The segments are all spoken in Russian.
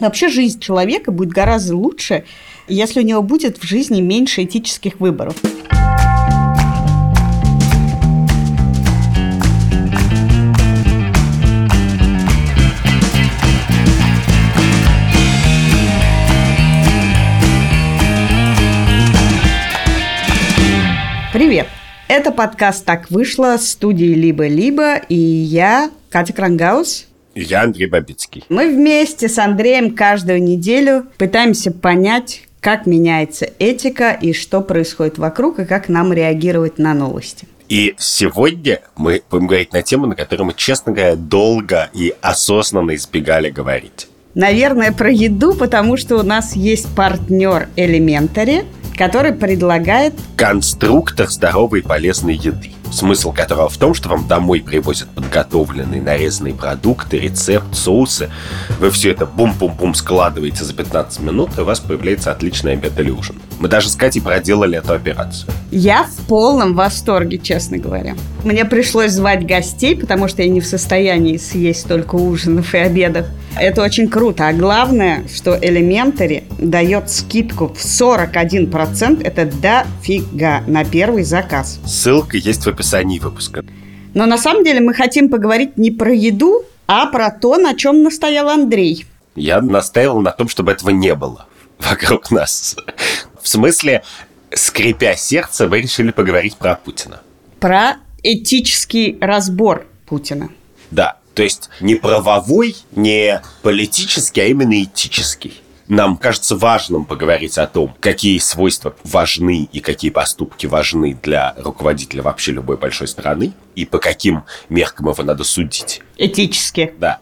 Вообще жизнь человека будет гораздо лучше, если у него будет в жизни меньше этических выборов. Привет! Это подкаст «Так вышло» студии «Либо-либо» и я, Катя Крангаус. Я Андрей Бабицкий. Мы вместе с Андреем каждую неделю пытаемся понять, как меняется этика и что происходит вокруг, и как нам реагировать на новости. И сегодня мы будем говорить на тему, на которую мы, честно говоря, долго и осознанно избегали говорить. Наверное, про еду, потому что у нас есть партнер Elementary, который предлагает конструктор здоровой и полезной еды смысл которого в том, что вам домой привозят подготовленные нарезанные продукты, рецепт, соусы. Вы все это бум-бум-бум складываете за 15 минут, и у вас появляется отличный обед или ужин. Мы даже с Катей проделали эту операцию. Я в полном восторге, честно говоря. Мне пришлось звать гостей, потому что я не в состоянии съесть столько ужинов и обедов. Это очень круто. А главное, что Elementary дает скидку в 41%. Это дофига на первый заказ. Ссылка есть в описании выпуска. Но на самом деле мы хотим поговорить не про еду, а про то, на чем настоял Андрей. Я настаивал на том, чтобы этого не было вокруг нас. В смысле, скрипя сердце, вы решили поговорить про Путина. Про этический разбор Путина. Да, то есть не правовой, не политический, а именно этический нам кажется важным поговорить о том, какие свойства важны и какие поступки важны для руководителя вообще любой большой страны, и по каким меркам его надо судить. Этически. Да.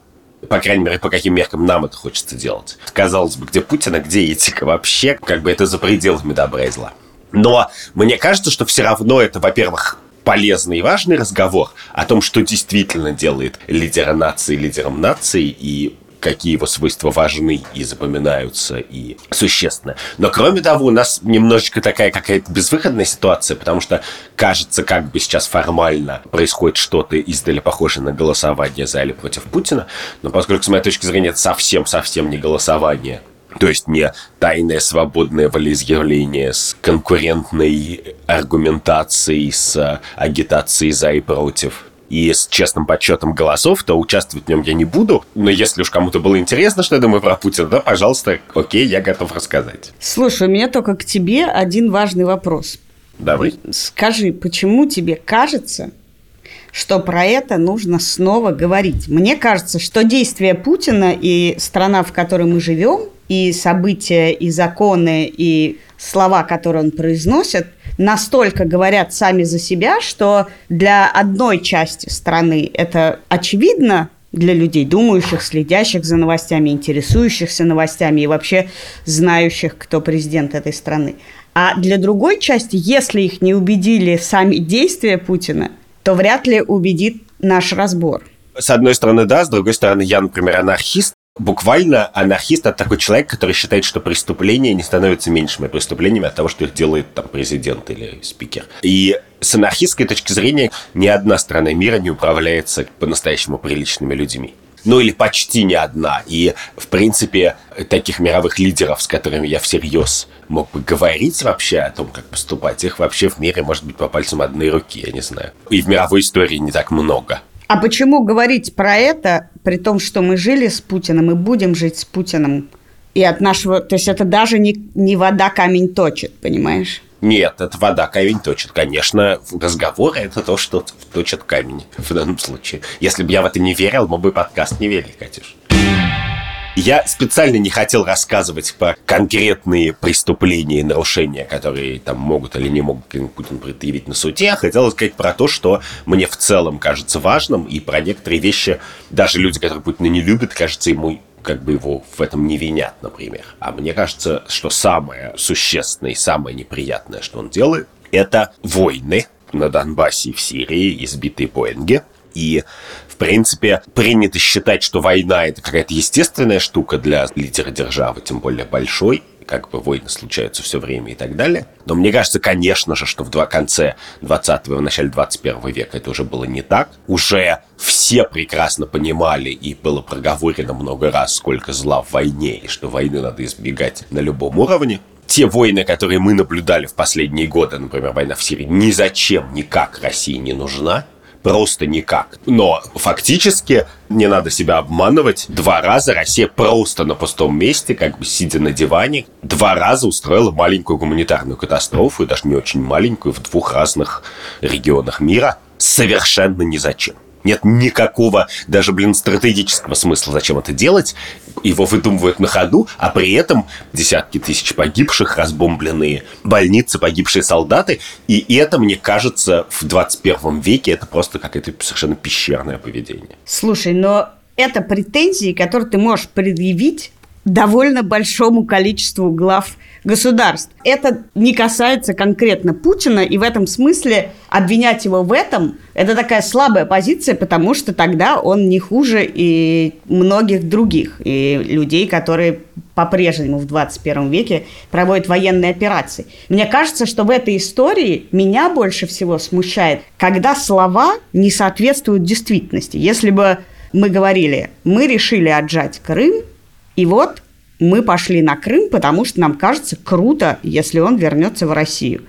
По крайней мере, по каким меркам нам это хочется делать. Казалось бы, где Путин, а где этика вообще, как бы это за пределами добра и зла. Но мне кажется, что все равно это, во-первых, полезный и важный разговор о том, что действительно делает лидера нации лидером нации и какие его свойства важны и запоминаются и существенны. Но кроме того, у нас немножечко такая какая-то безвыходная ситуация, потому что кажется, как бы сейчас формально происходит что-то издали похожее на голосование за или против Путина, но поскольку, с моей точки зрения, это совсем-совсем не голосование, то есть не тайное свободное волеизъявление с конкурентной аргументацией, с агитацией за и против и с честным подсчетом голосов, то участвовать в нем я не буду. Но если уж кому-то было интересно, что я думаю про Путина, то, пожалуйста, окей, я готов рассказать. Слушай, у меня только к тебе один важный вопрос. Давай. Скажи, почему тебе кажется, что про это нужно снова говорить? Мне кажется, что действия Путина и страна, в которой мы живем, и события, и законы, и слова, которые он произносит, настолько говорят сами за себя, что для одной части страны это очевидно, для людей, думающих, следящих за новостями, интересующихся новостями и вообще знающих, кто президент этой страны. А для другой части, если их не убедили сами действия Путина, то вряд ли убедит наш разбор. С одной стороны, да, с другой стороны, я, например, анархист, Буквально анархист – это такой человек, который считает, что преступления не становятся меньшими преступлениями от того, что их делает там президент или спикер. И с анархистской точки зрения ни одна страна мира не управляется по-настоящему приличными людьми. Ну или почти ни одна. И, в принципе, таких мировых лидеров, с которыми я всерьез мог бы говорить вообще о том, как поступать, их вообще в мире может быть по пальцам одной руки, я не знаю. И в мировой истории не так много. А почему говорить про это, при том, что мы жили с Путиным и будем жить с Путиным? И от нашего... То есть это даже не, не вода камень точит, понимаешь? Нет, это вода камень точит. Конечно, разговоры – это то, что точит камень в данном случае. Если бы я в это не верил, мы бы подкаст не вели, Катюш. Я специально не хотел рассказывать про конкретные преступления и нарушения, которые там могут или не могут Путин предъявить на суде. Хотел сказать про то, что мне в целом кажется важным, и про некоторые вещи даже люди, которые Путина не любят, кажется, ему как бы его в этом не винят, например. А мне кажется, что самое существенное и самое неприятное, что он делает, это войны на Донбассе и в Сирии, избитые Боинги. И в принципе, принято считать, что война – это какая-то естественная штука для лидера державы, тем более большой, как бы войны случаются все время и так далее. Но мне кажется, конечно же, что в два конце 20 и в начале 21 века это уже было не так. Уже все прекрасно понимали и было проговорено много раз, сколько зла в войне, и что войны надо избегать на любом уровне те войны, которые мы наблюдали в последние годы, например, война в Сирии, ни зачем, никак России не нужна просто никак. Но фактически, не надо себя обманывать, два раза Россия просто на пустом месте, как бы сидя на диване, два раза устроила маленькую гуманитарную катастрофу, и даже не очень маленькую, в двух разных регионах мира, совершенно ни зачем нет никакого даже, блин, стратегического смысла, зачем это делать. Его выдумывают на ходу, а при этом десятки тысяч погибших, разбомбленные больницы, погибшие солдаты. И это, мне кажется, в 21 веке это просто какое-то совершенно пещерное поведение. Слушай, но это претензии, которые ты можешь предъявить довольно большому количеству глав государств. Это не касается конкретно Путина, и в этом смысле обвинять его в этом – это такая слабая позиция, потому что тогда он не хуже и многих других, и людей, которые по-прежнему в 21 веке проводят военные операции. Мне кажется, что в этой истории меня больше всего смущает, когда слова не соответствуют действительности. Если бы мы говорили, мы решили отжать Крым, и вот мы пошли на Крым, потому что нам кажется круто, если он вернется в Россию.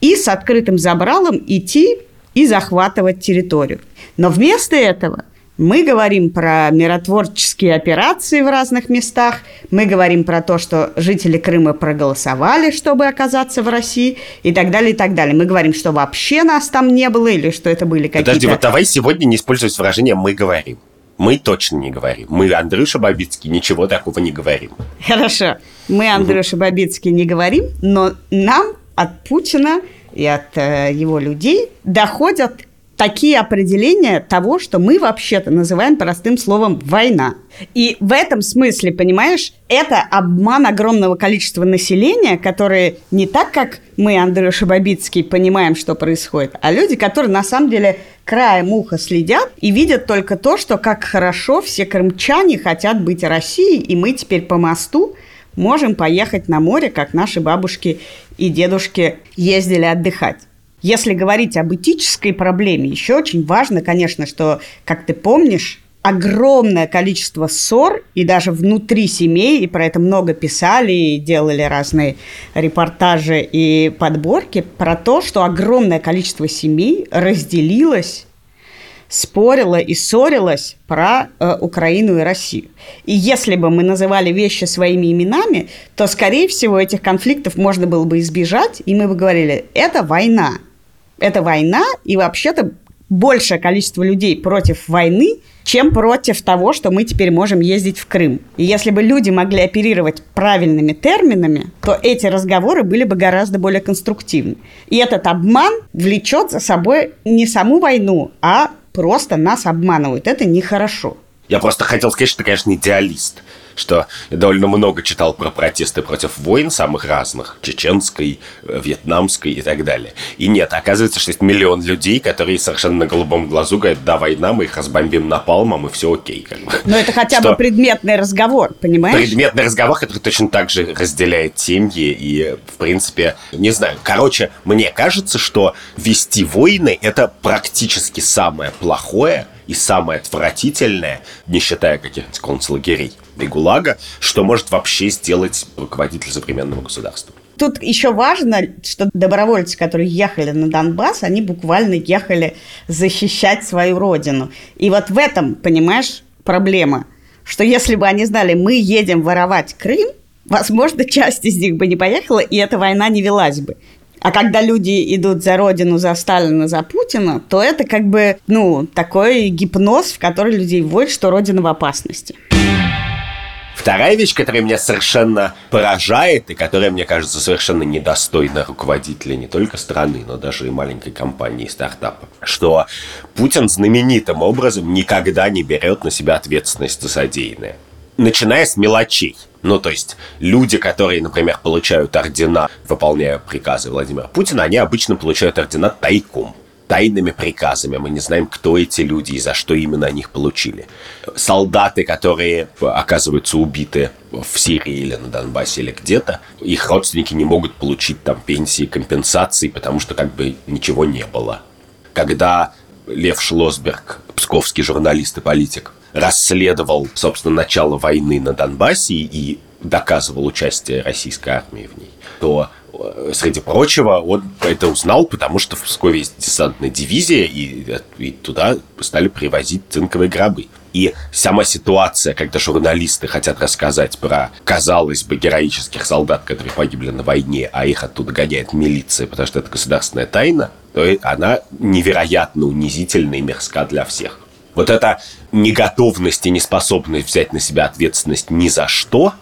И с открытым забралом идти и захватывать территорию. Но вместо этого мы говорим про миротворческие операции в разных местах, мы говорим про то, что жители Крыма проголосовали, чтобы оказаться в России и так далее, и так далее. Мы говорим, что вообще нас там не было или что это были какие-то... Подожди, вот давай сегодня не использовать выражение «мы говорим». Мы точно не говорим. Мы, Андрюша Бабицкий, ничего такого не говорим. Хорошо. Мы, Андрюша угу. Бабицкий, не говорим, но нам от Путина и от э, его людей доходят такие определения того, что мы вообще-то называем простым словом «война». И в этом смысле, понимаешь, это обман огромного количества населения, которые не так, как мы, Андрей Шабабицкий, понимаем, что происходит, а люди, которые на самом деле краем уха следят и видят только то, что как хорошо все крымчане хотят быть Россией, и мы теперь по мосту можем поехать на море, как наши бабушки и дедушки ездили отдыхать. Если говорить об этической проблеме, еще очень важно, конечно, что, как ты помнишь, огромное количество ссор, и даже внутри семей, и про это много писали, и делали разные репортажи и подборки, про то, что огромное количество семей разделилось спорила и ссорилась про э, Украину и Россию. И если бы мы называли вещи своими именами, то, скорее всего, этих конфликтов можно было бы избежать, и мы бы говорили, это война – это война, и вообще-то большее количество людей против войны, чем против того, что мы теперь можем ездить в Крым. И если бы люди могли оперировать правильными терминами, то эти разговоры были бы гораздо более конструктивны. И этот обман влечет за собой не саму войну, а просто нас обманывают. Это нехорошо. Я просто хотел сказать, что ты, конечно, идеалист что я довольно много читал про протесты против войн самых разных, чеченской, э, вьетнамской и так далее. И нет, оказывается, что есть миллион людей, которые совершенно на голубом глазу говорят, да, война, мы их разбомбим напалмом, и все окей. Как бы. Но это хотя что... бы предметный разговор, понимаешь? Предметный разговор, который точно так же разделяет семьи, и, в принципе, не знаю. Короче, мне кажется, что вести войны – это практически самое плохое, и самое отвратительное, не считая каких-нибудь концлагерей и ГУЛАГа, что может вообще сделать руководитель современного государства. Тут еще важно, что добровольцы, которые ехали на Донбасс, они буквально ехали защищать свою родину. И вот в этом, понимаешь, проблема, что если бы они знали, мы едем воровать Крым, возможно, часть из них бы не поехала, и эта война не велась бы. А когда люди идут за Родину, за Сталина, за Путина, то это как бы, ну, такой гипноз, в который людей вводит, что Родина в опасности. Вторая вещь, которая меня совершенно поражает и которая, мне кажется, совершенно недостойна руководителя не только страны, но даже и маленькой компании, стартапа, что Путин знаменитым образом никогда не берет на себя ответственность за содеянное. Начиная с мелочей – ну, то есть люди, которые, например, получают ордена, выполняя приказы Владимира Путина, они обычно получают ордена тайком. тайными приказами. Мы не знаем, кто эти люди и за что именно они их получили. Солдаты, которые оказываются убиты в Сирии или на Донбассе или где-то, их родственники не могут получить там пенсии, компенсации, потому что как бы ничего не было. Когда Лев Шлосберг, псковский журналист и политик, расследовал, собственно, начало войны на Донбассе и доказывал участие российской армии в ней, то э, среди прочего, он это узнал, потому что в Пскове есть десантная дивизия, и, и туда стали привозить цинковые гробы. И сама ситуация, когда журналисты хотят рассказать про, казалось бы, героических солдат, которые погибли на войне, а их оттуда гоняет милиция, потому что это государственная тайна, то она невероятно унизительна и мерзка для всех. Вот эта неготовность и неспособность взять на себя ответственность ни за что,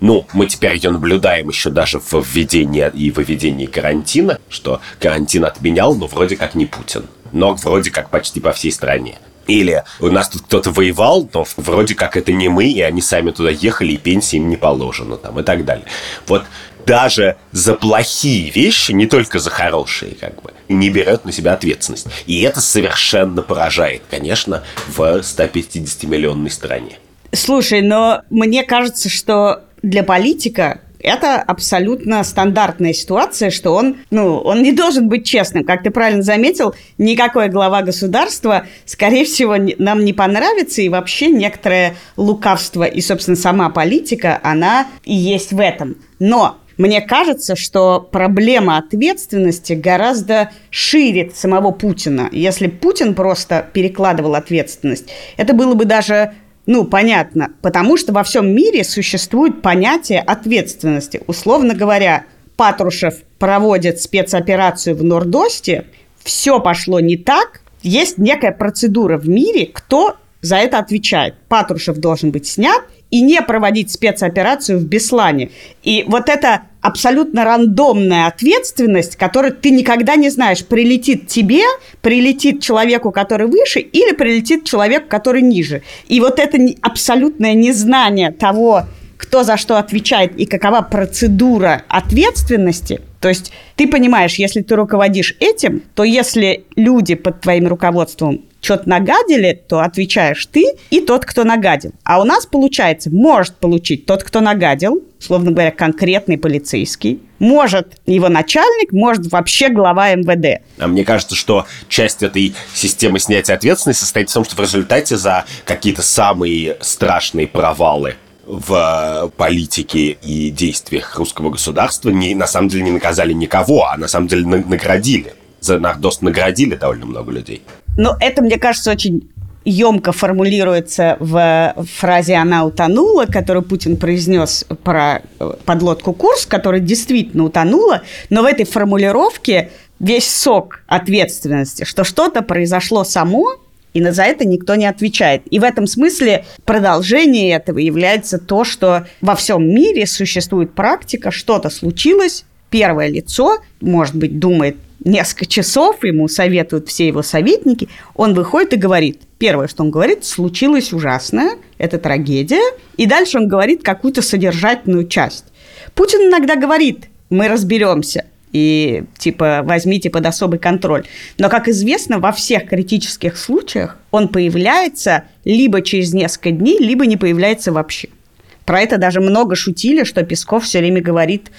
ну, мы теперь ее наблюдаем еще даже в введении и выведении карантина, что карантин отменял, но вроде как не Путин, но вроде как почти по всей стране. Или у нас тут кто-то воевал, но вроде как это не мы, и они сами туда ехали, и пенсии им не положено, там, и так далее. Вот даже за плохие вещи, не только за хорошие, как бы, не берет на себя ответственность. И это совершенно поражает, конечно, в 150-миллионной стране. Слушай, но мне кажется, что для политика это абсолютно стандартная ситуация, что он, ну, он не должен быть честным. Как ты правильно заметил, никакой глава государства, скорее всего, нам не понравится, и вообще некоторое лукавство и, собственно, сама политика, она и есть в этом. Но мне кажется, что проблема ответственности гораздо шире самого Путина. Если Путин просто перекладывал ответственность, это было бы даже ну, понятно, потому что во всем мире существует понятие ответственности. Условно говоря, Патрушев проводит спецоперацию в Нордосте, все пошло не так, есть некая процедура в мире, кто за это отвечает. Патрушев должен быть снят, и не проводить спецоперацию в Беслане. И вот эта абсолютно рандомная ответственность, которую ты никогда не знаешь, прилетит тебе, прилетит человеку, который выше, или прилетит человеку, который ниже. И вот это абсолютное незнание того, кто за что отвечает и какова процедура ответственности, то есть ты понимаешь, если ты руководишь этим, то если люди под твоим руководством что-то нагадили, то отвечаешь ты и тот, кто нагадил. А у нас, получается, может получить тот, кто нагадил, словно говоря, конкретный полицейский, может его начальник, может вообще глава МВД. А мне кажется, что часть этой системы снятия ответственности состоит в том, что в результате за какие-то самые страшные провалы в политике и действиях русского государства не, на самом деле не наказали никого, а на самом деле наградили. За Нордост наградили довольно много людей. Но это, мне кажется, очень емко формулируется в фразе «она утонула», которую Путин произнес про э, подлодку «Курс», которая действительно утонула, но в этой формулировке весь сок ответственности, что что-то произошло само, и за это никто не отвечает. И в этом смысле продолжение этого является то, что во всем мире существует практика, что-то случилось, первое лицо, может быть, думает несколько часов, ему советуют все его советники, он выходит и говорит, первое, что он говорит, случилось ужасное, это трагедия, и дальше он говорит какую-то содержательную часть. Путин иногда говорит, мы разберемся, и типа возьмите под особый контроль. Но, как известно, во всех критических случаях он появляется либо через несколько дней, либо не появляется вообще. Про это даже много шутили, что Песков все время говорит,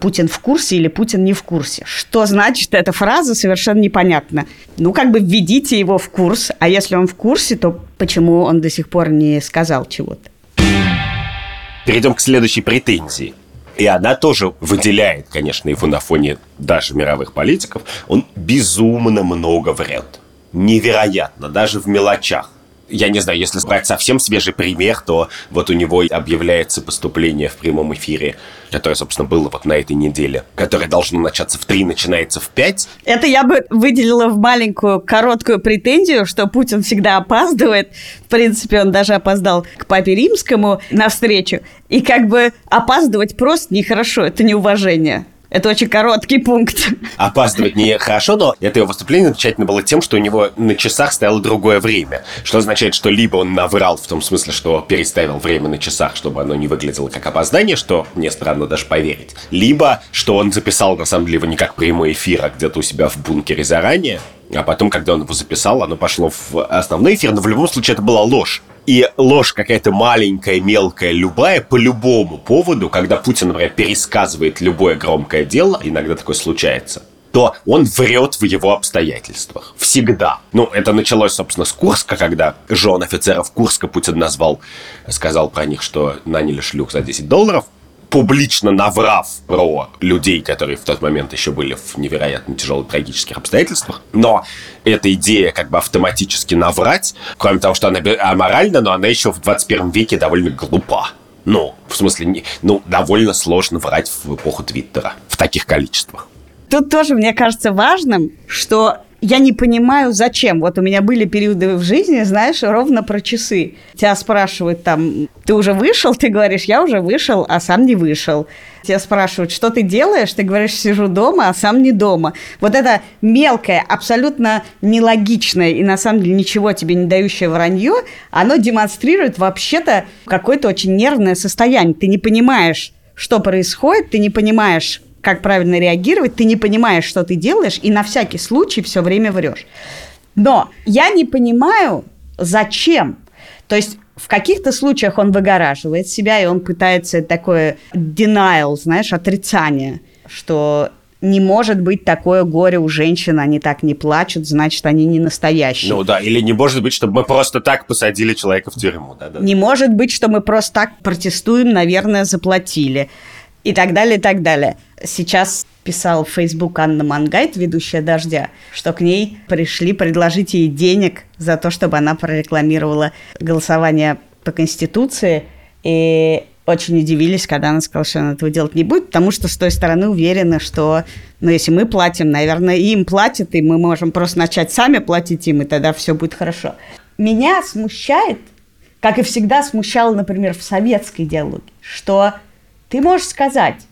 Путин в курсе или Путин не в курсе. Что значит эта фраза, совершенно непонятно. Ну, как бы введите его в курс, а если он в курсе, то почему он до сих пор не сказал чего-то? Перейдем к следующей претензии. И она тоже выделяет, конечно, его на фоне даже мировых политиков. Он безумно много врет. Невероятно, даже в мелочах я не знаю, если брать совсем свежий пример, то вот у него объявляется поступление в прямом эфире, которое, собственно, было вот на этой неделе, которое должно начаться в 3, начинается в 5. Это я бы выделила в маленькую, короткую претензию, что Путин всегда опаздывает. В принципе, он даже опоздал к папе римскому на встречу. И как бы опаздывать просто нехорошо, это неуважение. Это очень короткий пункт. Опаздывать не хорошо, но это его выступление замечательно было тем, что у него на часах стояло другое время. Что означает, что либо он наврал в том смысле, что переставил время на часах, чтобы оно не выглядело как опоздание, что мне странно даже поверить. Либо, что он записал, на самом деле, его не как прямой эфир, а где-то у себя в бункере заранее, А потом, когда он его записал, оно пошло в основной эфир, но в любом случае это была ложь. И ложь какая-то маленькая, мелкая, любая, по любому поводу, когда Путин, например, пересказывает любое громкое дело, иногда такое случается, то он врет в его обстоятельствах. Всегда. Ну, это началось, собственно, с Курска, когда жен офицеров Курска Путин назвал, сказал про них, что наняли шлюх за 10 долларов публично наврав про людей, которые в тот момент еще были в невероятно тяжелых трагических обстоятельствах. Но эта идея как бы автоматически наврать, кроме того, что она аморальна, но она еще в 21 веке довольно глупа. Ну, в смысле, ну, довольно сложно врать в эпоху Твиттера в таких количествах. Тут тоже, мне кажется, важным, что я не понимаю, зачем. Вот у меня были периоды в жизни, знаешь, ровно про часы. Тебя спрашивают там, ты уже вышел? Ты говоришь, я уже вышел, а сам не вышел. Тебя спрашивают, что ты делаешь? Ты говоришь, сижу дома, а сам не дома. Вот это мелкое, абсолютно нелогичное и на самом деле ничего тебе не дающее вранье, оно демонстрирует вообще-то какое-то очень нервное состояние. Ты не понимаешь, что происходит, ты не понимаешь, как правильно реагировать, ты не понимаешь, что ты делаешь, и на всякий случай все время врешь. Но я не понимаю, зачем. То есть в каких-то случаях он выгораживает себя, и он пытается такое denial, знаешь, отрицание, что не может быть такое горе у женщин, они так не плачут, значит, они не настоящие. Ну да, или не может быть, чтобы мы просто так посадили человека в тюрьму. Да, да. Не может быть, что мы просто так протестуем, наверное, заплатили и так далее, и так далее. Сейчас писал в Facebook Анна Мангайт, ведущая «Дождя», что к ней пришли предложить ей денег за то, чтобы она прорекламировала голосование по Конституции. И очень удивились, когда она сказала, что она этого делать не будет, потому что с той стороны уверены, что, ну, если мы платим, наверное, им платят, и мы можем просто начать сами платить им, и тогда все будет хорошо. Меня смущает, как и всегда смущало, например, в советской идеологии, что ты можешь сказать,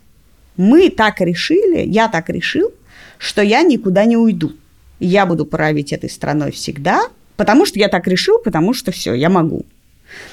мы так решили, я так решил, что я никуда не уйду. Я буду править этой страной всегда, потому что я так решил, потому что все, я могу.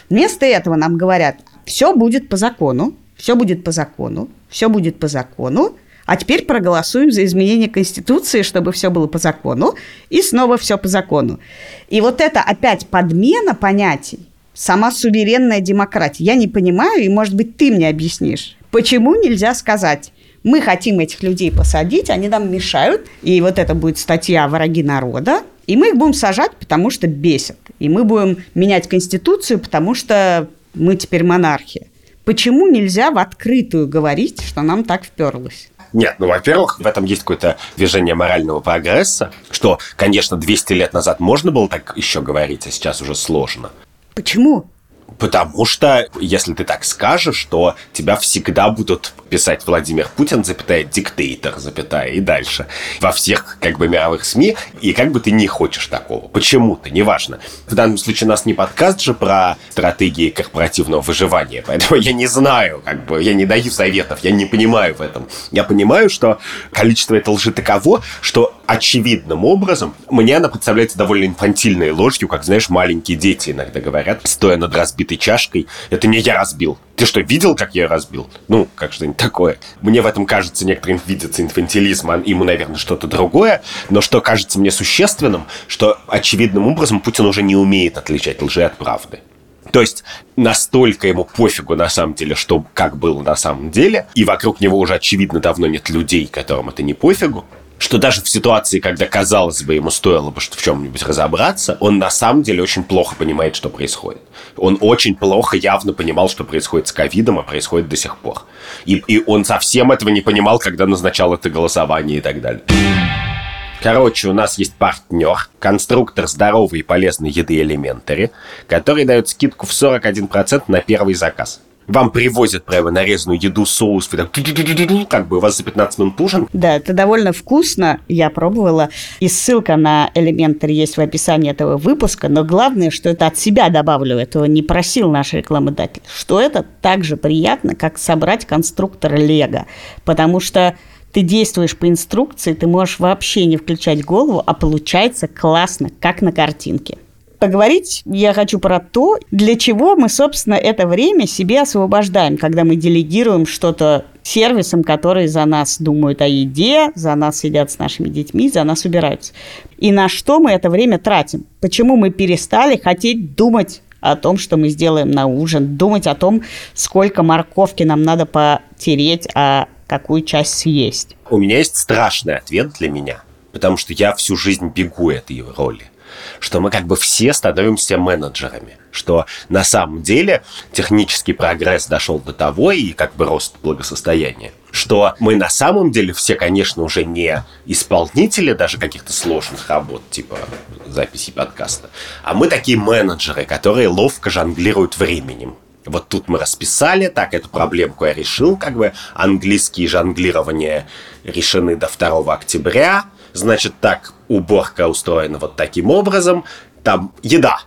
Вместо этого нам говорят, все будет по закону, все будет по закону, все будет по закону, а теперь проголосуем за изменение Конституции, чтобы все было по закону, и снова все по закону. И вот это опять подмена понятий, сама суверенная демократия. Я не понимаю, и, может быть, ты мне объяснишь, почему нельзя сказать, мы хотим этих людей посадить, они нам мешают, и вот это будет статья «Враги народа», и мы их будем сажать, потому что бесят. И мы будем менять Конституцию, потому что мы теперь монархия. Почему нельзя в открытую говорить, что нам так вперлось? Нет, ну, во-первых, в этом есть какое-то движение морального прогресса, что, конечно, 200 лет назад можно было так еще говорить, а сейчас уже сложно. Почему? Потому что, если ты так скажешь, то тебя всегда будут писать Владимир Путин, запятая, диктатор, запятая, и дальше. Во всех, как бы, мировых СМИ, и как бы ты не хочешь такого. Почему-то, неважно. В данном случае у нас не подкаст же про стратегии корпоративного выживания, поэтому я не знаю, как бы, я не даю советов, я не понимаю в этом. Я понимаю, что количество этой лжи таково, что очевидным образом мне она представляется довольно инфантильной ложью, как, знаешь, маленькие дети иногда говорят, стоя над разбитой чашкой. Это не я разбил. Ты что, видел, как я ее разбил? Ну, как что-нибудь такое. Мне в этом кажется, некоторым видится инфантилизм, а ему, наверное, что-то другое. Но что кажется мне существенным, что очевидным образом Путин уже не умеет отличать лжи от правды. То есть настолько ему пофигу на самом деле, что как было на самом деле, и вокруг него уже очевидно давно нет людей, которым это не пофигу, что даже в ситуации, когда, казалось бы, ему стоило бы в чем-нибудь разобраться, он на самом деле очень плохо понимает, что происходит. Он очень плохо явно понимал, что происходит с ковидом, а происходит до сих пор. И, и он совсем этого не понимал, когда назначал это голосование и так далее. Короче, у нас есть партнер, конструктор здоровой и полезной еды Elementary, который дает скидку в 41% на первый заказ. Вам привозят прямо нарезанную еду, соус, вы там, как бы у вас за 15 минут ужин. Да, это довольно вкусно, я пробовала. И ссылка на элементарь есть в описании этого выпуска, но главное, что это от себя добавлю, этого не просил наш рекламодатель, что это так же приятно, как собрать конструктор Лего, потому что ты действуешь по инструкции, ты можешь вообще не включать голову, а получается классно, как на картинке. Поговорить я хочу про то, для чего мы, собственно, это время себе освобождаем, когда мы делегируем что-то сервисам, которые за нас думают о еде, за нас сидят с нашими детьми, за нас убираются. И на что мы это время тратим? Почему мы перестали хотеть думать о том, что мы сделаем на ужин, думать о том, сколько морковки нам надо потереть, а какую часть съесть? У меня есть страшный ответ для меня, потому что я всю жизнь бегу этой роли что мы как бы все становимся менеджерами, что на самом деле технический прогресс дошел до того, и как бы рост благосостояния, что мы на самом деле все, конечно, уже не исполнители даже каких-то сложных работ, типа записи подкаста, а мы такие менеджеры, которые ловко жонглируют временем. Вот тут мы расписали, так, эту проблемку я решил, как бы английские жонглирования решены до 2 октября, значит, так, уборка устроена вот таким образом, там еда.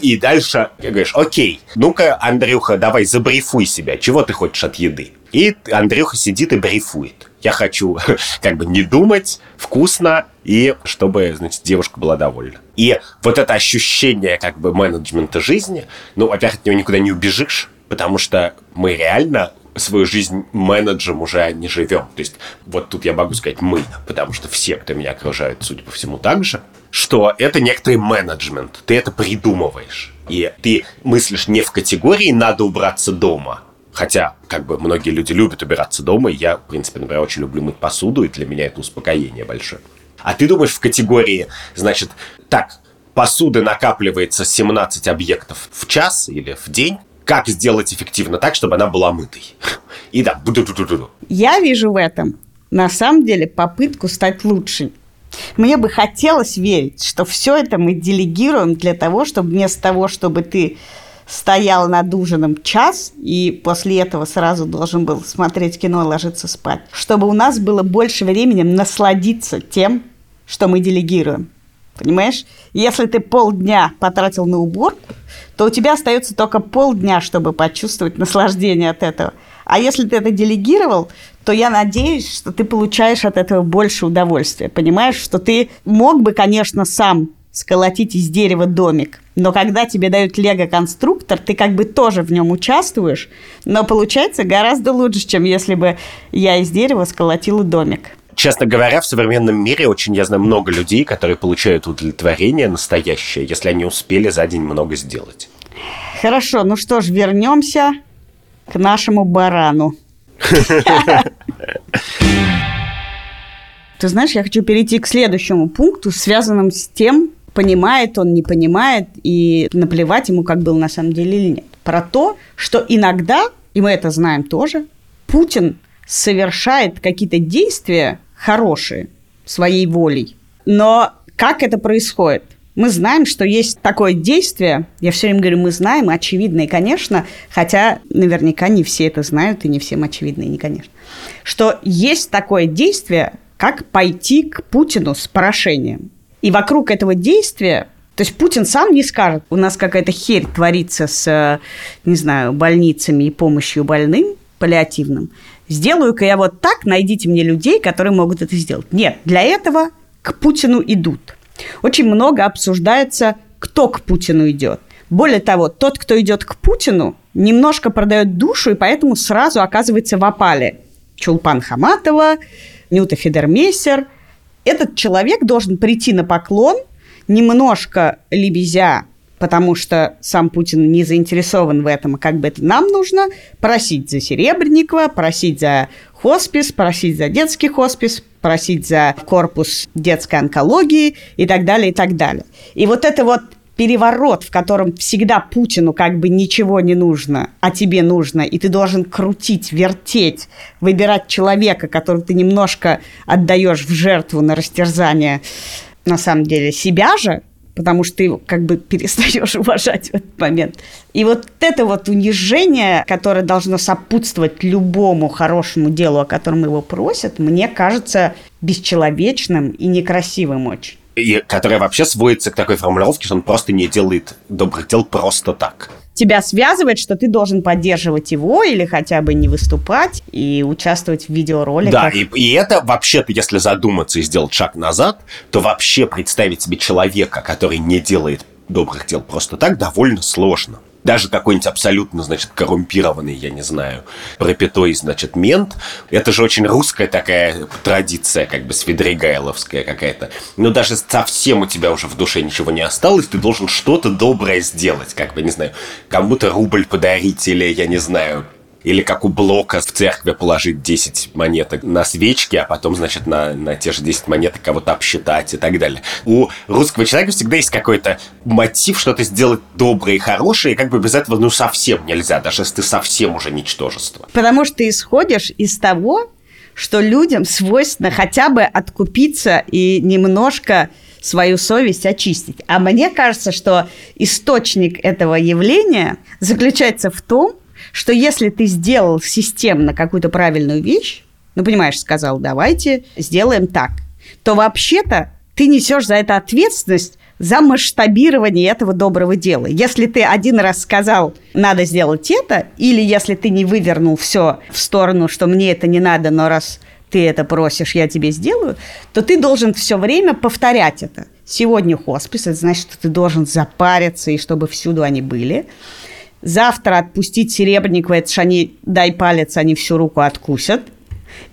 И дальше говоришь, окей, ну-ка, Андрюха, давай забрифуй себя, чего ты хочешь от еды? И Андрюха сидит и брифует. Я хочу как бы не думать, вкусно, и чтобы, значит, девушка была довольна. И вот это ощущение как бы менеджмента жизни, ну, во-первых, от него никуда не убежишь, потому что мы реально свою жизнь менеджером уже не живем. То есть вот тут я могу сказать мы, потому что все, кто меня окружает, судя по всему, так же, что это некоторый менеджмент. Ты это придумываешь. И ты мыслишь не в категории «надо убраться дома», Хотя, как бы, многие люди любят убираться дома, и я, в принципе, например, очень люблю мыть посуду, и для меня это успокоение большое. А ты думаешь в категории, значит, так, посуды накапливается 17 объектов в час или в день, как сделать эффективно так, чтобы она была мытой. И да, Я вижу в этом, на самом деле, попытку стать лучше. Мне бы хотелось верить, что все это мы делегируем для того, чтобы вместо того, чтобы ты стоял над ужином час и после этого сразу должен был смотреть кино и ложиться спать, чтобы у нас было больше времени насладиться тем, что мы делегируем. Понимаешь? Если ты полдня потратил на уборку, то у тебя остается только полдня, чтобы почувствовать наслаждение от этого. А если ты это делегировал, то я надеюсь, что ты получаешь от этого больше удовольствия. Понимаешь, что ты мог бы, конечно, сам сколотить из дерева домик, но когда тебе дают лего-конструктор, ты как бы тоже в нем участвуешь, но получается гораздо лучше, чем если бы я из дерева сколотила домик. Честно говоря, в современном мире очень, я знаю, много людей, которые получают удовлетворение настоящее, если они успели за день много сделать. Хорошо, ну что ж, вернемся к нашему барану. Ты знаешь, я хочу перейти к следующему пункту, связанному с тем, понимает он, не понимает, и наплевать ему, как было на самом деле или нет. Про то, что иногда, и мы это знаем тоже, Путин совершает какие-то действия, хорошие своей волей. Но как это происходит? Мы знаем, что есть такое действие, я все время говорю, мы знаем, очевидно и конечно, хотя наверняка не все это знают, и не всем очевидно и не конечно, что есть такое действие, как пойти к Путину с прошением. И вокруг этого действия то есть Путин сам не скажет, у нас какая-то херь творится с, не знаю, больницами и помощью больным, паллиативным сделаю-ка я вот так, найдите мне людей, которые могут это сделать. Нет, для этого к Путину идут. Очень много обсуждается, кто к Путину идет. Более того, тот, кто идет к Путину, немножко продает душу и поэтому сразу оказывается в опале. Чулпан Хаматова, Нюта Федермейсер. Этот человек должен прийти на поклон, немножко лебезя потому что сам Путин не заинтересован в этом, а как бы это нам нужно, просить за Серебренникова, просить за хоспис, просить за детский хоспис, просить за корпус детской онкологии и так далее, и так далее. И вот это вот переворот, в котором всегда Путину как бы ничего не нужно, а тебе нужно, и ты должен крутить, вертеть, выбирать человека, которого ты немножко отдаешь в жертву на растерзание, на самом деле, себя же, потому что ты его как бы перестаешь уважать в этот момент. И вот это вот унижение, которое должно сопутствовать любому хорошему делу, о котором его просят, мне кажется бесчеловечным и некрасивым очень. И которое вообще сводится к такой формулировке, что он просто не делает добрых дел просто так тебя связывает, что ты должен поддерживать его или хотя бы не выступать и участвовать в видеороликах. Да, и, и это вообще-то, если задуматься и сделать шаг назад, то вообще представить себе человека, который не делает добрых дел просто так довольно сложно даже какой-нибудь абсолютно, значит, коррумпированный, я не знаю, пропитой, значит, мент, это же очень русская такая традиция, как бы свидригайловская какая-то. Но даже совсем у тебя уже в душе ничего не осталось, ты должен что-то доброе сделать, как бы, не знаю, кому-то рубль подарить или, я не знаю, или как у Блока в церкви положить 10 монеток на свечки, а потом, значит, на, на те же 10 монеток кого-то обсчитать и так далее. У русского человека всегда есть какой-то мотив что-то сделать доброе и хорошее, и как бы без этого ну совсем нельзя, даже если ты совсем уже ничтожество. Потому что ты исходишь из того, что людям свойственно хотя бы откупиться и немножко свою совесть очистить. А мне кажется, что источник этого явления заключается в том, что если ты сделал системно какую-то правильную вещь, ну, понимаешь, сказал, давайте сделаем так, то вообще-то ты несешь за это ответственность за масштабирование этого доброго дела. Если ты один раз сказал, надо сделать это, или если ты не вывернул все в сторону, что мне это не надо, но раз ты это просишь, я тебе сделаю, то ты должен все время повторять это. Сегодня хоспис, это значит, что ты должен запариться, и чтобы всюду они были завтра отпустить Серебренникова, это же они, дай палец, они всю руку откусят.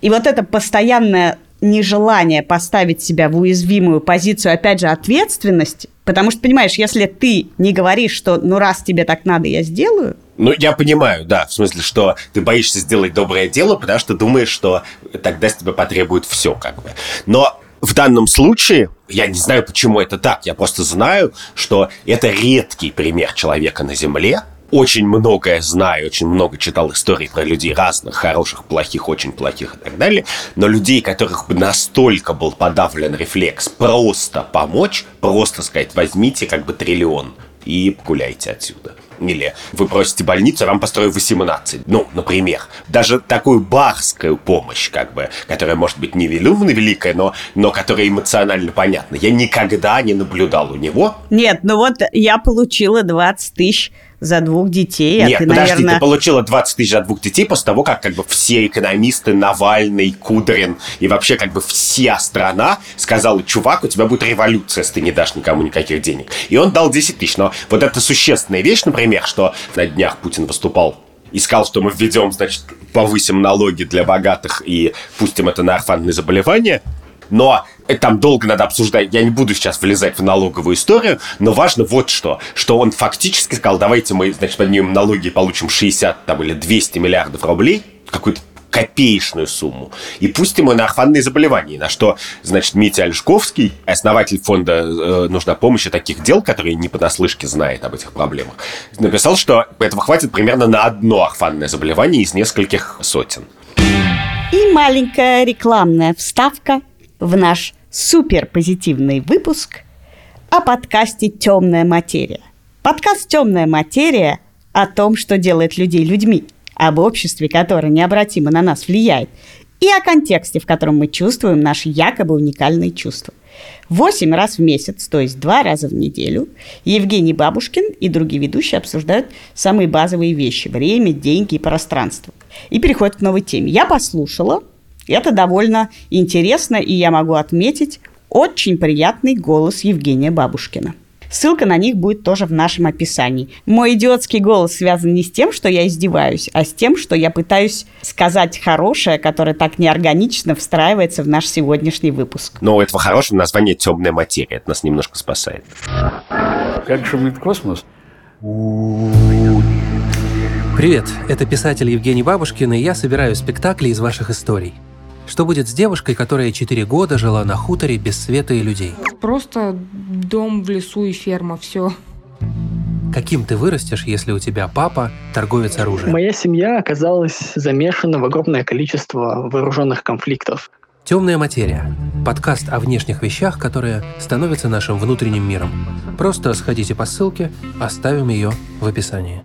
И вот это постоянное нежелание поставить себя в уязвимую позицию, опять же, ответственности, потому что, понимаешь, если ты не говоришь, что ну раз тебе так надо, я сделаю, ну, я понимаю, да, в смысле, что ты боишься сделать доброе дело, потому что думаешь, что тогда с тебя потребует все, как бы. Но в данном случае, я не знаю, почему это так, я просто знаю, что это редкий пример человека на Земле, очень многое знаю, очень много читал историй про людей разных, хороших, плохих, очень плохих и так далее, но людей, которых настолько был подавлен рефлекс просто помочь, просто сказать, возьмите как бы триллион и гуляйте отсюда. Или вы просите больницу, вам построю 18. Ну, например. Даже такую барскую помощь, как бы, которая может быть не велювно великая, но, но которая эмоционально понятна. Я никогда не наблюдал у него. Нет, ну вот я получила 20 тысяч за двух детей. А Нет, ты, подожди, наверное... ты получила 20 тысяч за двух детей после того, как как бы все экономисты, Навальный, Кудрин и вообще как бы вся страна сказала, чувак, у тебя будет революция, если ты не дашь никому никаких денег. И он дал 10 тысяч. Но вот это существенная вещь, например, что на днях Путин выступал и сказал, что мы введем, значит, повысим налоги для богатых и пустим это на орфанные заболевания – но там долго надо обсуждать. Я не буду сейчас влезать в налоговую историю, но важно вот что, что он фактически сказал, давайте мы, значит, поднимем налоги и получим 60 там, или 200 миллиардов рублей, какую-то копеечную сумму. И пустим его на орфанные заболевания. На что, значит, Митя Ольшковский, основатель фонда э, «Нужна помощь» и таких дел, который не понаслышке знает об этих проблемах, написал, что этого хватит примерно на одно орфанное заболевание из нескольких сотен. И маленькая рекламная вставка в наш суперпозитивный выпуск о подкасте «Темная материя». Подкаст «Темная материя» о том, что делает людей людьми, об обществе, которое необратимо на нас влияет, и о контексте, в котором мы чувствуем наши якобы уникальные чувства. Восемь раз в месяц, то есть два раза в неделю, Евгений Бабушкин и другие ведущие обсуждают самые базовые вещи – время, деньги и пространство. И переходят к новой теме. Я послушала – это довольно интересно, и я могу отметить очень приятный голос Евгения Бабушкина. Ссылка на них будет тоже в нашем описании. Мой идиотский голос связан не с тем, что я издеваюсь, а с тем, что я пытаюсь сказать хорошее, которое так неорганично встраивается в наш сегодняшний выпуск. Но у этого хорошего названия «Темная материя». Это нас немножко спасает. Как шумит космос? Привет, это писатель Евгений Бабушкин, и я собираю спектакли из ваших историй. Что будет с девушкой, которая 4 года жила на хуторе без света и людей? Просто дом в лесу и ферма, все. Каким ты вырастешь, если у тебя папа торговец оружием? Моя семья оказалась замешана в огромное количество вооруженных конфликтов. Темная материя. Подкаст о внешних вещах, которые становятся нашим внутренним миром. Просто сходите по ссылке, оставим ее в описании.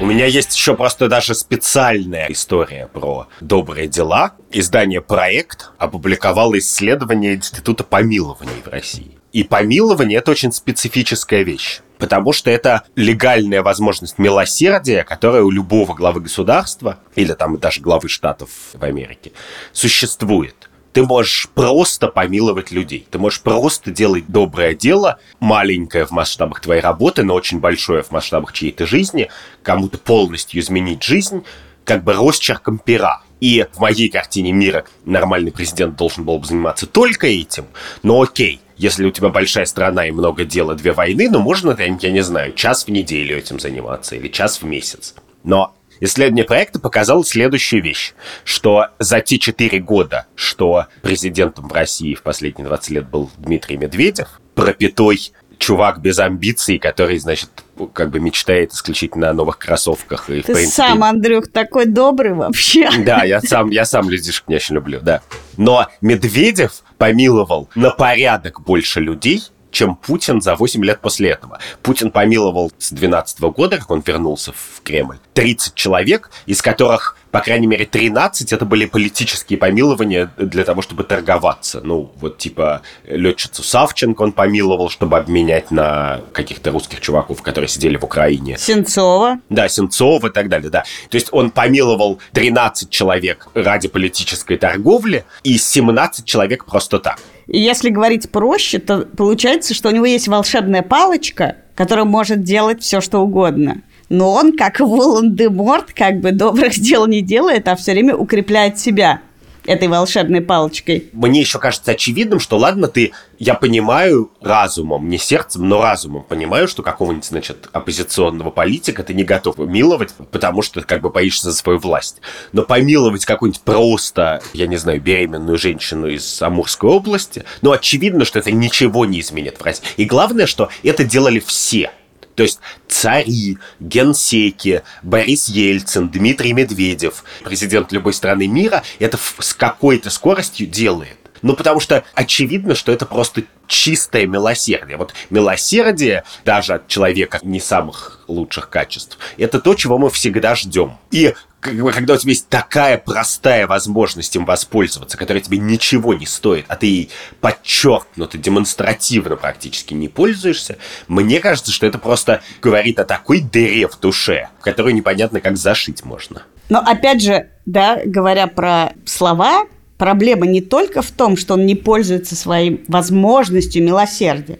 У меня есть еще просто даже специальная история про добрые дела. Издание «Проект» опубликовало исследование Института помилований в России. И помилование – это очень специфическая вещь. Потому что это легальная возможность милосердия, которая у любого главы государства, или там даже главы штатов в Америке, существует. Ты можешь просто помиловать людей. Ты можешь просто делать доброе дело, маленькое в масштабах твоей работы, но очень большое в масштабах чьей-то жизни, кому-то полностью изменить жизнь, как бы росчерком пера. И в моей картине мира нормальный президент должен был бы заниматься только этим. Но окей, если у тебя большая страна и много дела, две войны, ну можно, я не знаю, час в неделю этим заниматься или час в месяц. Но Исследование проекта показало следующую вещь, что за те четыре года, что президентом в России в последние 20 лет был Дмитрий Медведев, пропитой чувак без амбиций, который, значит, как бы мечтает исключительно о новых кроссовках. И, Ты в принципе, сам, Андрюх, такой добрый вообще. Да, я сам, я сам людишек не очень люблю, да. Но Медведев помиловал на порядок больше людей, чем Путин за 8 лет после этого. Путин помиловал с 2012 года, как он вернулся в Кремль, 30 человек, из которых, по крайней мере, 13 это были политические помилования для того, чтобы торговаться. Ну, вот типа летчицу Савченко он помиловал, чтобы обменять на каких-то русских чуваков, которые сидели в Украине. Сенцова. Да, Сенцова и так далее, да. То есть он помиловал 13 человек ради политической торговли и 17 человек просто так. И если говорить проще, то получается, что у него есть волшебная палочка, которая может делать все, что угодно. Но он, как Волан-де-Морт, как бы добрых дел не делает, а все время укрепляет себя этой волшебной палочкой. Мне еще кажется очевидным, что ладно, ты, я понимаю разумом, не сердцем, но разумом понимаю, что какого-нибудь, значит, оппозиционного политика ты не готов миловать, потому что как бы боишься за свою власть. Но помиловать какую-нибудь просто, я не знаю, беременную женщину из Амурской области, ну, очевидно, что это ничего не изменит в России. И главное, что это делали все – то есть цари, генсеки, Борис Ельцин, Дмитрий Медведев, президент любой страны мира, это с какой-то скоростью делает. Ну, потому что очевидно, что это просто чистое милосердие. Вот милосердие даже от человека не самых лучших качеств, это то, чего мы всегда ждем. И когда у тебя есть такая простая возможность им воспользоваться, которая тебе ничего не стоит, а ты ей подчеркнуто, демонстративно практически не пользуешься, мне кажется, что это просто говорит о такой дыре в душе, которую непонятно как зашить можно. Но опять же, да, говоря про слова, проблема не только в том, что он не пользуется своей возможностью милосердия,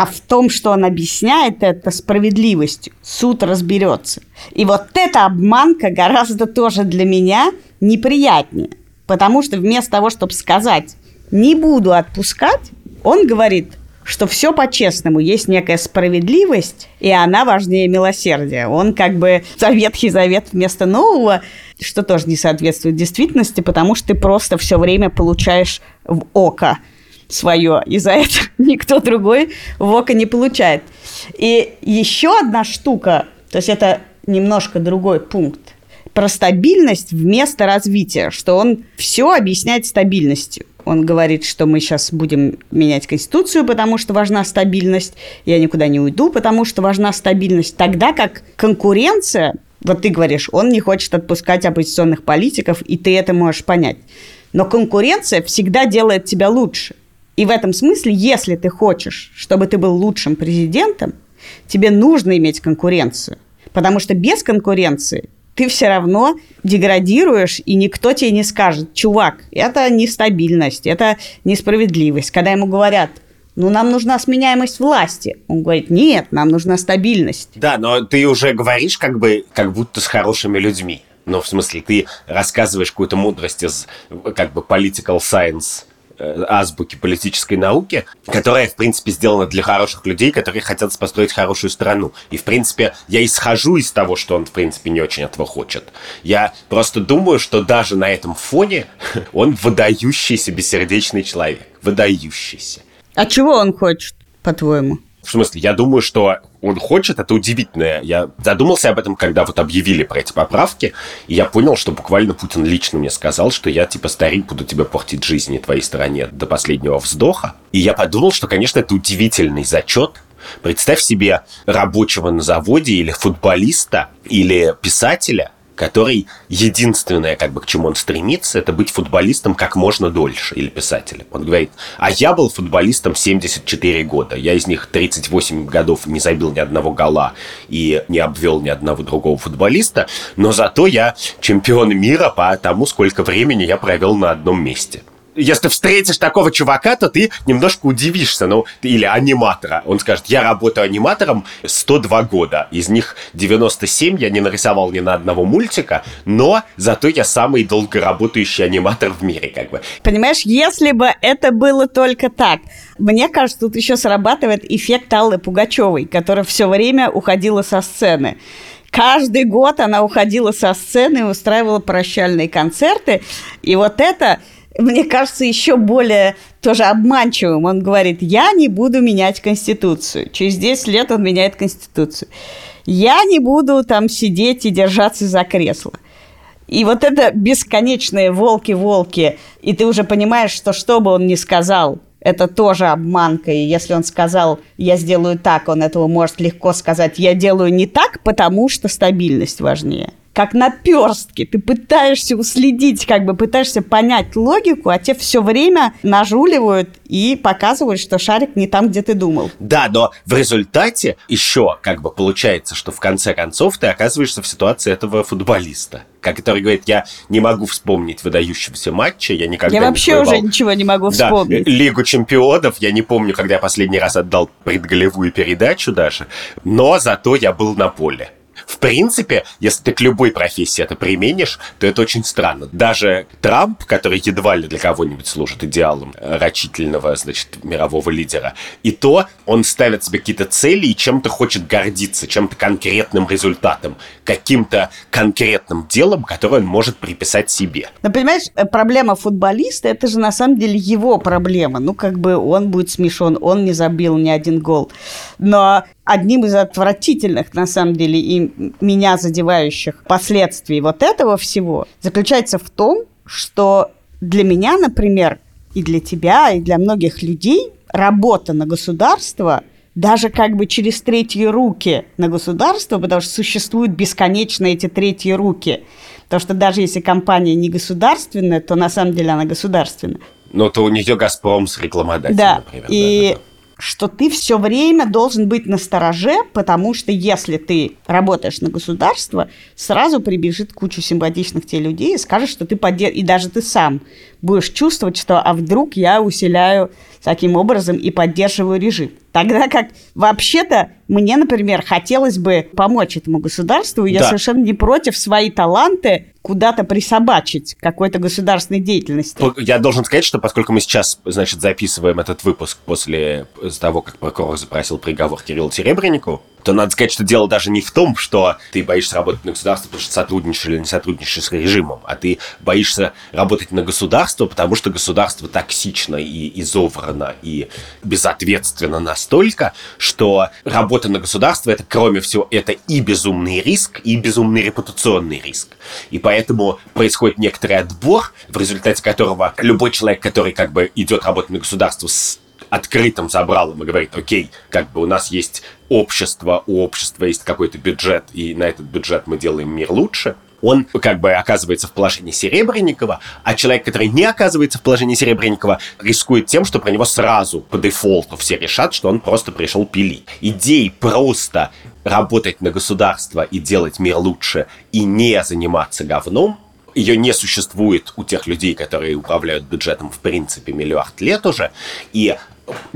а в том, что он объясняет это справедливостью. Суд разберется. И вот эта обманка гораздо тоже для меня неприятнее. Потому что вместо того, чтобы сказать «не буду отпускать», он говорит, что все по-честному, есть некая справедливость, и она важнее милосердия. Он как бы за Ветхий Завет вместо нового, что тоже не соответствует действительности, потому что ты просто все время получаешь в око свое, и за это никто другой в око не получает. И еще одна штука, то есть это немножко другой пункт, про стабильность вместо развития, что он все объясняет стабильностью. Он говорит, что мы сейчас будем менять Конституцию, потому что важна стабильность. Я никуда не уйду, потому что важна стабильность. Тогда как конкуренция, вот ты говоришь, он не хочет отпускать оппозиционных политиков, и ты это можешь понять. Но конкуренция всегда делает тебя лучше. И в этом смысле, если ты хочешь, чтобы ты был лучшим президентом, тебе нужно иметь конкуренцию. Потому что без конкуренции ты все равно деградируешь, и никто тебе не скажет, чувак, это нестабильность, это несправедливость. Когда ему говорят, ну, нам нужна сменяемость власти. Он говорит, нет, нам нужна стабильность. Да, но ты уже говоришь как бы, как будто с хорошими людьми. Ну, в смысле, ты рассказываешь какую-то мудрость из как бы political science азбуки политической науки, которая, в принципе, сделана для хороших людей, которые хотят построить хорошую страну. И, в принципе, я исхожу из того, что он, в принципе, не очень этого хочет. Я просто думаю, что даже на этом фоне он выдающийся бессердечный человек. Выдающийся. А чего он хочет, по-твоему? В смысле, я думаю, что он хочет, это удивительное. Я задумался об этом, когда вот объявили про эти поправки, и я понял, что буквально Путин лично мне сказал, что я, типа, старик, буду тебе портить жизнь и твоей стране до последнего вздоха. И я подумал, что, конечно, это удивительный зачет, Представь себе рабочего на заводе или футболиста или писателя, который единственное, как бы, к чему он стремится, это быть футболистом как можно дольше, или писателем. Он говорит, а я был футболистом 74 года, я из них 38 годов не забил ни одного гола и не обвел ни одного другого футболиста, но зато я чемпион мира по тому, сколько времени я провел на одном месте. Если встретишь такого чувака, то ты немножко удивишься. Ну, или аниматора. Он скажет, я работаю аниматором 102 года. Из них 97 я не нарисовал ни на одного мультика, но зато я самый долгоработающий аниматор в мире, как бы. Понимаешь, если бы это было только так, мне кажется, тут еще срабатывает эффект Аллы Пугачевой, которая все время уходила со сцены. Каждый год она уходила со сцены и устраивала прощальные концерты. И вот это, мне кажется, еще более тоже обманчивым. Он говорит, я не буду менять Конституцию. Через 10 лет он меняет Конституцию. Я не буду там сидеть и держаться за кресло. И вот это бесконечные волки-волки, и ты уже понимаешь, что что бы он ни сказал, это тоже обманка. И если он сказал, я сделаю так, он этого может легко сказать, я делаю не так, потому что стабильность важнее. Как наперстки. Ты пытаешься уследить, как бы пытаешься понять логику, а те все время нажуливают и показывают, что шарик не там, где ты думал. Да, но в результате еще как бы получается, что в конце концов ты оказываешься в ситуации этого футболиста который говорит, я не могу вспомнить выдающегося матча, я никогда я не вообще воевал. уже ничего не могу вспомнить. Да, Лигу чемпионов, я не помню, когда я последний раз отдал предголевую передачу даже, но зато я был на поле. В принципе, если ты к любой профессии это применишь, то это очень странно. Даже Трамп, который едва ли для кого-нибудь служит идеалом рачительного, значит, мирового лидера, и то он ставит себе какие-то цели и чем-то хочет гордиться, чем-то конкретным результатом, каким-то конкретным делом, которое он может приписать себе. Но понимаешь, э, проблема футболиста, это же на самом деле его проблема. Ну, как бы он будет смешон, он не забил ни один гол. Но одним из отвратительных, на самом деле, и меня задевающих последствий вот этого всего заключается в том, что для меня, например, и для тебя, и для многих людей работа на государство даже как бы через третьи руки на государство, потому что существуют бесконечно эти третьи руки. Потому что даже если компания не государственная, то на самом деле она государственная. Но то у нее «Газпром» с рекламодателем, да. например. И да, да, да что ты все время должен быть на стороже, потому что если ты работаешь на государство, сразу прибежит кучу симпатичных тебе людей и скажет, что ты поддерживаешь, и даже ты сам будешь чувствовать, что а вдруг я усиляю таким образом и поддерживаю режим. Тогда как вообще-то мне, например, хотелось бы помочь этому государству, и да. я совершенно не против свои таланты куда-то присобачить какой-то государственной деятельности. Я должен сказать, что поскольку мы сейчас, значит, записываем этот выпуск после того, как прокурор запросил приговор Кириллу Серебреннику, то надо сказать, что дело даже не в том, что ты боишься работать на государство, потому что сотрудничаешь или не сотрудничаешь с режимом, а ты боишься работать на государство, потому что государство токсично и изоврано и безответственно настолько, что работа на государство это, кроме всего, это и безумный риск, и безумный репутационный риск. И поэтому происходит некоторый отбор, в результате которого любой человек, который как бы идет работать на государство с открытым забралом и говорит, окей, как бы у нас есть общество, у общества есть какой-то бюджет, и на этот бюджет мы делаем мир лучше, он как бы оказывается в положении Серебренникова, а человек, который не оказывается в положении Серебренникова, рискует тем, что про него сразу по дефолту все решат, что он просто пришел пилить. Идеи просто работать на государство и делать мир лучше и не заниматься говном, ее не существует у тех людей, которые управляют бюджетом в принципе миллиард лет уже, и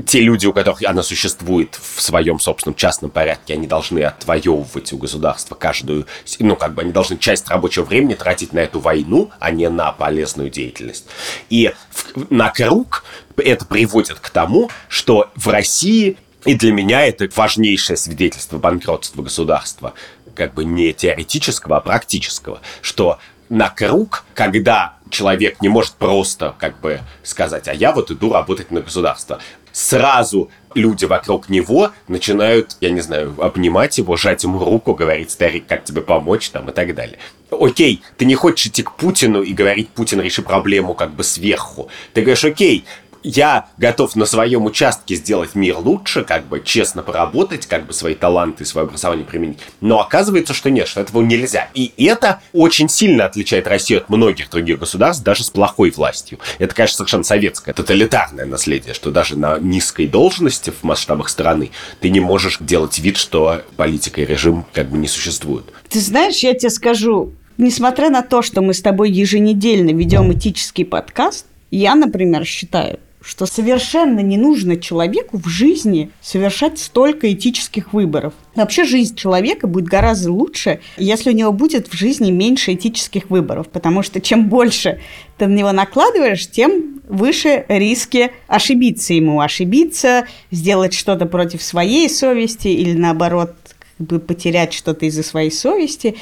те люди, у которых она существует в своем собственном частном порядке, они должны отвоевывать у государства каждую, ну, как бы они должны часть рабочего времени тратить на эту войну, а не на полезную деятельность. И в, на круг это приводит к тому, что в России, и для меня это важнейшее свидетельство банкротства государства, как бы не теоретического, а практического, что на круг, когда человек не может просто как бы сказать, а я вот иду работать на государство. Сразу люди вокруг него начинают, я не знаю, обнимать его, жать ему руку, говорить, старик, как тебе помочь, там, и так далее. Окей, ты не хочешь идти к Путину и говорить, Путин, реши проблему как бы сверху. Ты говоришь, окей, я готов на своем участке сделать мир лучше, как бы честно поработать, как бы свои таланты, свое образование применить. Но оказывается, что нет, что этого нельзя. И это очень сильно отличает Россию от многих других государств, даже с плохой властью. Это, конечно, совершенно советское, тоталитарное наследие, что даже на низкой должности в масштабах страны ты не можешь делать вид, что политика и режим как бы не существуют. Ты знаешь, я тебе скажу, несмотря на то, что мы с тобой еженедельно ведем этический подкаст, Я, например, считаю, что совершенно не нужно человеку в жизни совершать столько этических выборов. Вообще жизнь человека будет гораздо лучше, если у него будет в жизни меньше этических выборов, потому что чем больше ты на него накладываешь, тем выше риски ошибиться ему, ошибиться, сделать что-то против своей совести или наоборот бы потерять что-то из-за своей совести.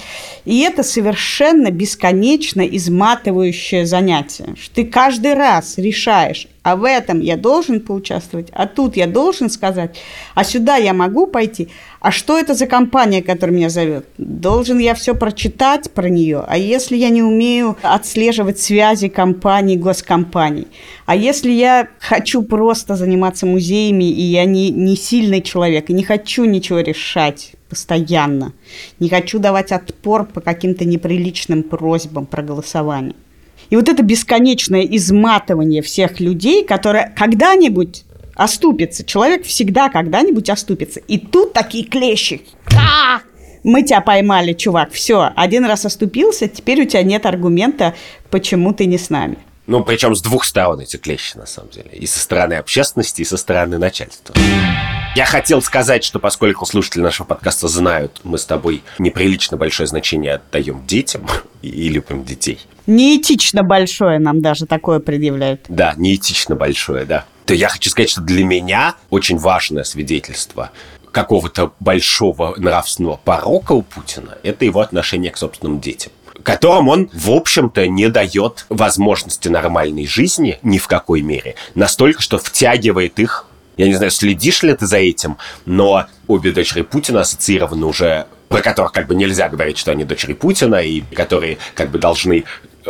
И это совершенно бесконечно изматывающее занятие. Ты каждый раз решаешь, а в этом я должен поучаствовать, а тут я должен сказать, а сюда я могу пойти. А что это за компания, которая меня зовет? Должен я все прочитать про нее? А если я не умею отслеживать связи компаний, госкомпаний? А если я хочу просто заниматься музеями, и я не, не сильный человек, и не хочу ничего решать постоянно, не хочу давать отпор по каким-то неприличным просьбам про голосование? И вот это бесконечное изматывание всех людей, которое когда-нибудь оступится. Человек всегда когда-нибудь оступится. И тут такие клещи. А! Мы тебя поймали, чувак. Все, один раз оступился, теперь у тебя нет аргумента, почему ты не с нами. Ну, причем с двух сторон эти клещи, на самом деле. И со стороны общественности, и со стороны начальства. Я хотел сказать, что поскольку слушатели нашего подкаста знают, мы с тобой неприлично большое значение отдаем детям и любим детей. Неэтично большое нам даже такое предъявляют. Да, неэтично большое, да. То я хочу сказать, что для меня очень важное свидетельство какого-то большого нравственного порока у Путина – это его отношение к собственным детям которым он, в общем-то, не дает возможности нормальной жизни ни в какой мере, настолько, что втягивает их я не знаю, следишь ли ты за этим, но обе дочери Путина ассоциированы уже про которых как бы нельзя говорить, что они дочери Путина, и которые как бы должны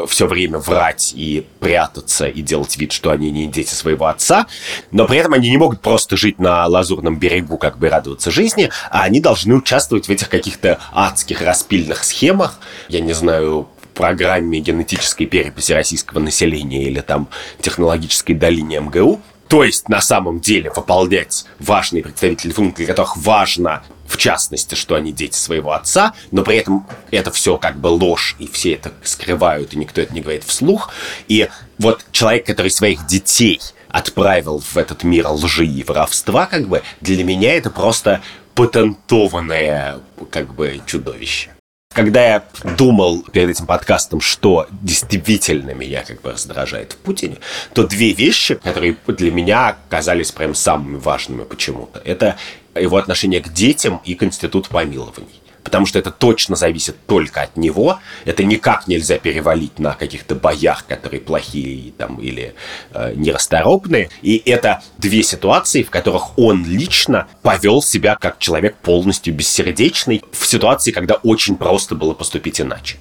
все время врать и прятаться и делать вид, что они не дети своего отца, но при этом они не могут просто жить на лазурном берегу, как бы радоваться жизни, а они должны участвовать в этих каких-то адских распильных схемах, я не знаю, программе генетической переписи российского населения или там технологической долине МГУ, то есть, на самом деле, выполнять важные представители функций, для которых важно, в частности, что они дети своего отца, но при этом это все как бы ложь, и все это скрывают, и никто это не говорит вслух. И вот человек, который своих детей отправил в этот мир лжи и воровства, как бы, для меня это просто патентованное, как бы, чудовище. Когда я думал перед этим подкастом, что действительно меня как бы раздражает в Путине, то две вещи, которые для меня казались прям самыми важными почему-то, это его отношение к детям и к институту помилований потому что это точно зависит только от него. Это никак нельзя перевалить на каких-то боях, которые плохие там, или э, нерасторопные. И это две ситуации, в которых он лично повел себя как человек полностью бессердечный в ситуации, когда очень просто было поступить иначе.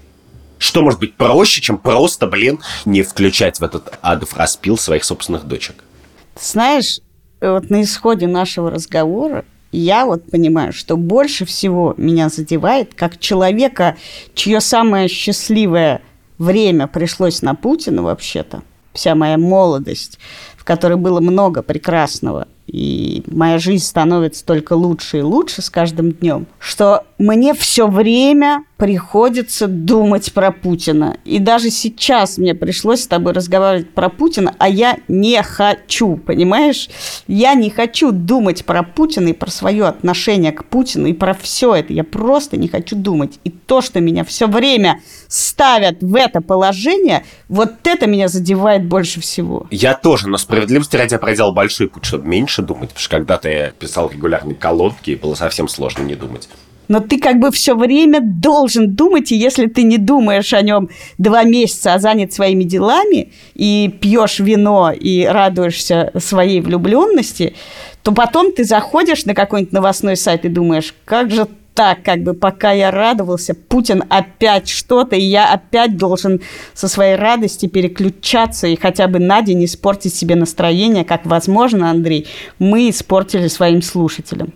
Что может быть проще, чем просто, блин, не включать в этот адов распил своих собственных дочек? Знаешь, вот на исходе нашего разговора я вот понимаю, что больше всего меня задевает, как человека, чье самое счастливое время пришлось на Путина вообще-то, вся моя молодость, в которой было много прекрасного, и моя жизнь становится только лучше и лучше с каждым днем, что мне все время приходится думать про Путина. И даже сейчас мне пришлось с тобой разговаривать про Путина, а я не хочу, понимаешь? Я не хочу думать про Путина и про свое отношение к Путину и про все это. Я просто не хочу думать. И то, что меня все время ставят в это положение, вот это меня задевает больше всего. Я тоже, но справедливости ради я проделал большой путь, чтобы меньше думать, потому что когда-то я писал регулярные колонки, и было совсем сложно не думать. Но ты как бы все время должен думать, и если ты не думаешь о нем два месяца, а занят своими делами, и пьешь вино, и радуешься своей влюбленности, то потом ты заходишь на какой-нибудь новостной сайт и думаешь, как же так, как бы пока я радовался, Путин опять что-то, и я опять должен со своей радости переключаться и хотя бы на день испортить себе настроение, как возможно, Андрей, мы испортили своим слушателям.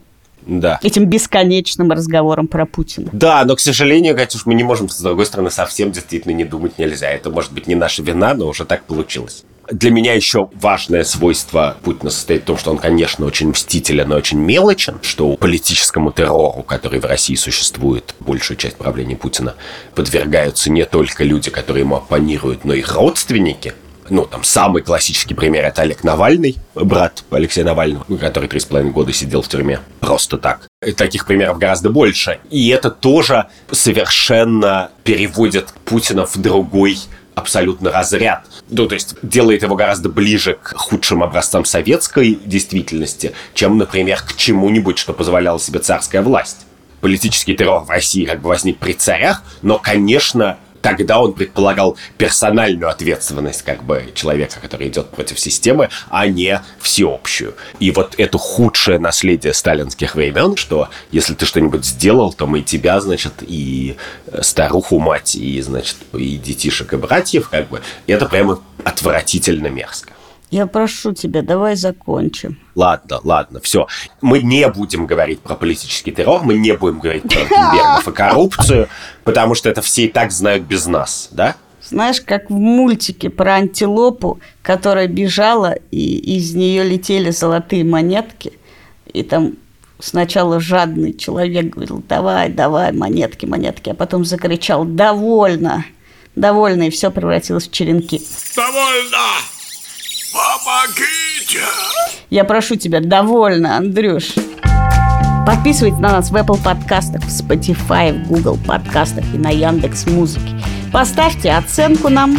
Да. Этим бесконечным разговором про Путина. Да, но, к сожалению, Катюш, мы не можем, с другой стороны, совсем действительно не думать нельзя. Это, может быть, не наша вина, но уже так получилось. Для меня еще важное свойство Путина состоит в том, что он, конечно, очень мстителен и очень мелочен, что политическому террору, который в России существует, большую часть правления Путина, подвергаются не только люди, которые ему оппонируют, но и их родственники – Ну, там, самый классический пример – это Олег Навальный, брат Алексея Навального, ну, который три с половиной года сидел в тюрьме. Просто так. И таких примеров гораздо больше. И это тоже совершенно переводит Путина в другой абсолютно разряд. Ну, то есть делает его гораздо ближе к худшим образцам советской действительности, чем, например, к чему-нибудь, что позволяла себе царская власть. Политический террор в России как бы возник при царях, но, конечно, тогда он предполагал персональную ответственность как бы человека, который идет против системы, а не всеобщую. И вот это худшее наследие сталинских времен, что если ты что-нибудь сделал, то мы тебя, значит, и старуху мать, и, значит, и детишек, и братьев, как бы, это прямо отвратительно мерзко. Я прошу тебя, давай закончим. Ладно, ладно, все. Мы не будем говорить про политический террор, мы не будем говорить про Тунбергов и коррупцию, потому что это все и так знают без нас, да? Знаешь, как в мультике про антилопу, которая бежала, и из нее летели золотые монетки, и там сначала жадный человек говорил, давай, давай, монетки, монетки, а потом закричал, довольно, довольно, и все превратилось в черенки. Довольно! Помогите! Я прошу тебя, довольно, Андрюш. Подписывайтесь на нас в Apple подкастах, в Spotify, в Google подкастах и на Яндекс Музыке. Поставьте оценку нам,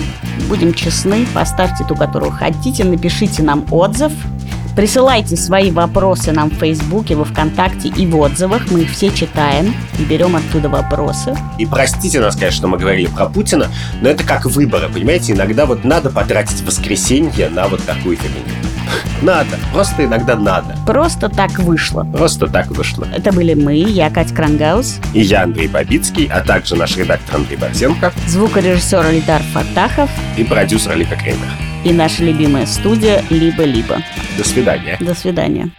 будем честны, поставьте ту, которую хотите, напишите нам отзыв, Присылайте свои вопросы нам в Фейсбуке, во Вконтакте и в отзывах. Мы их все читаем и берем оттуда вопросы. И простите нас, конечно, что мы говорили про Путина, но это как выборы, понимаете? Иногда вот надо потратить воскресенье на вот такую фигню. Надо, просто иногда надо. Просто так вышло. Просто так вышло. Это были мы, я Катя Крангаус. И я Андрей Бабицкий, а также наш редактор Андрей Борзенко. Звукорежиссер Эльдар Фатахов. И продюсер Алика Кремер и наша любимая студия «Либо-либо». До свидания. До свидания.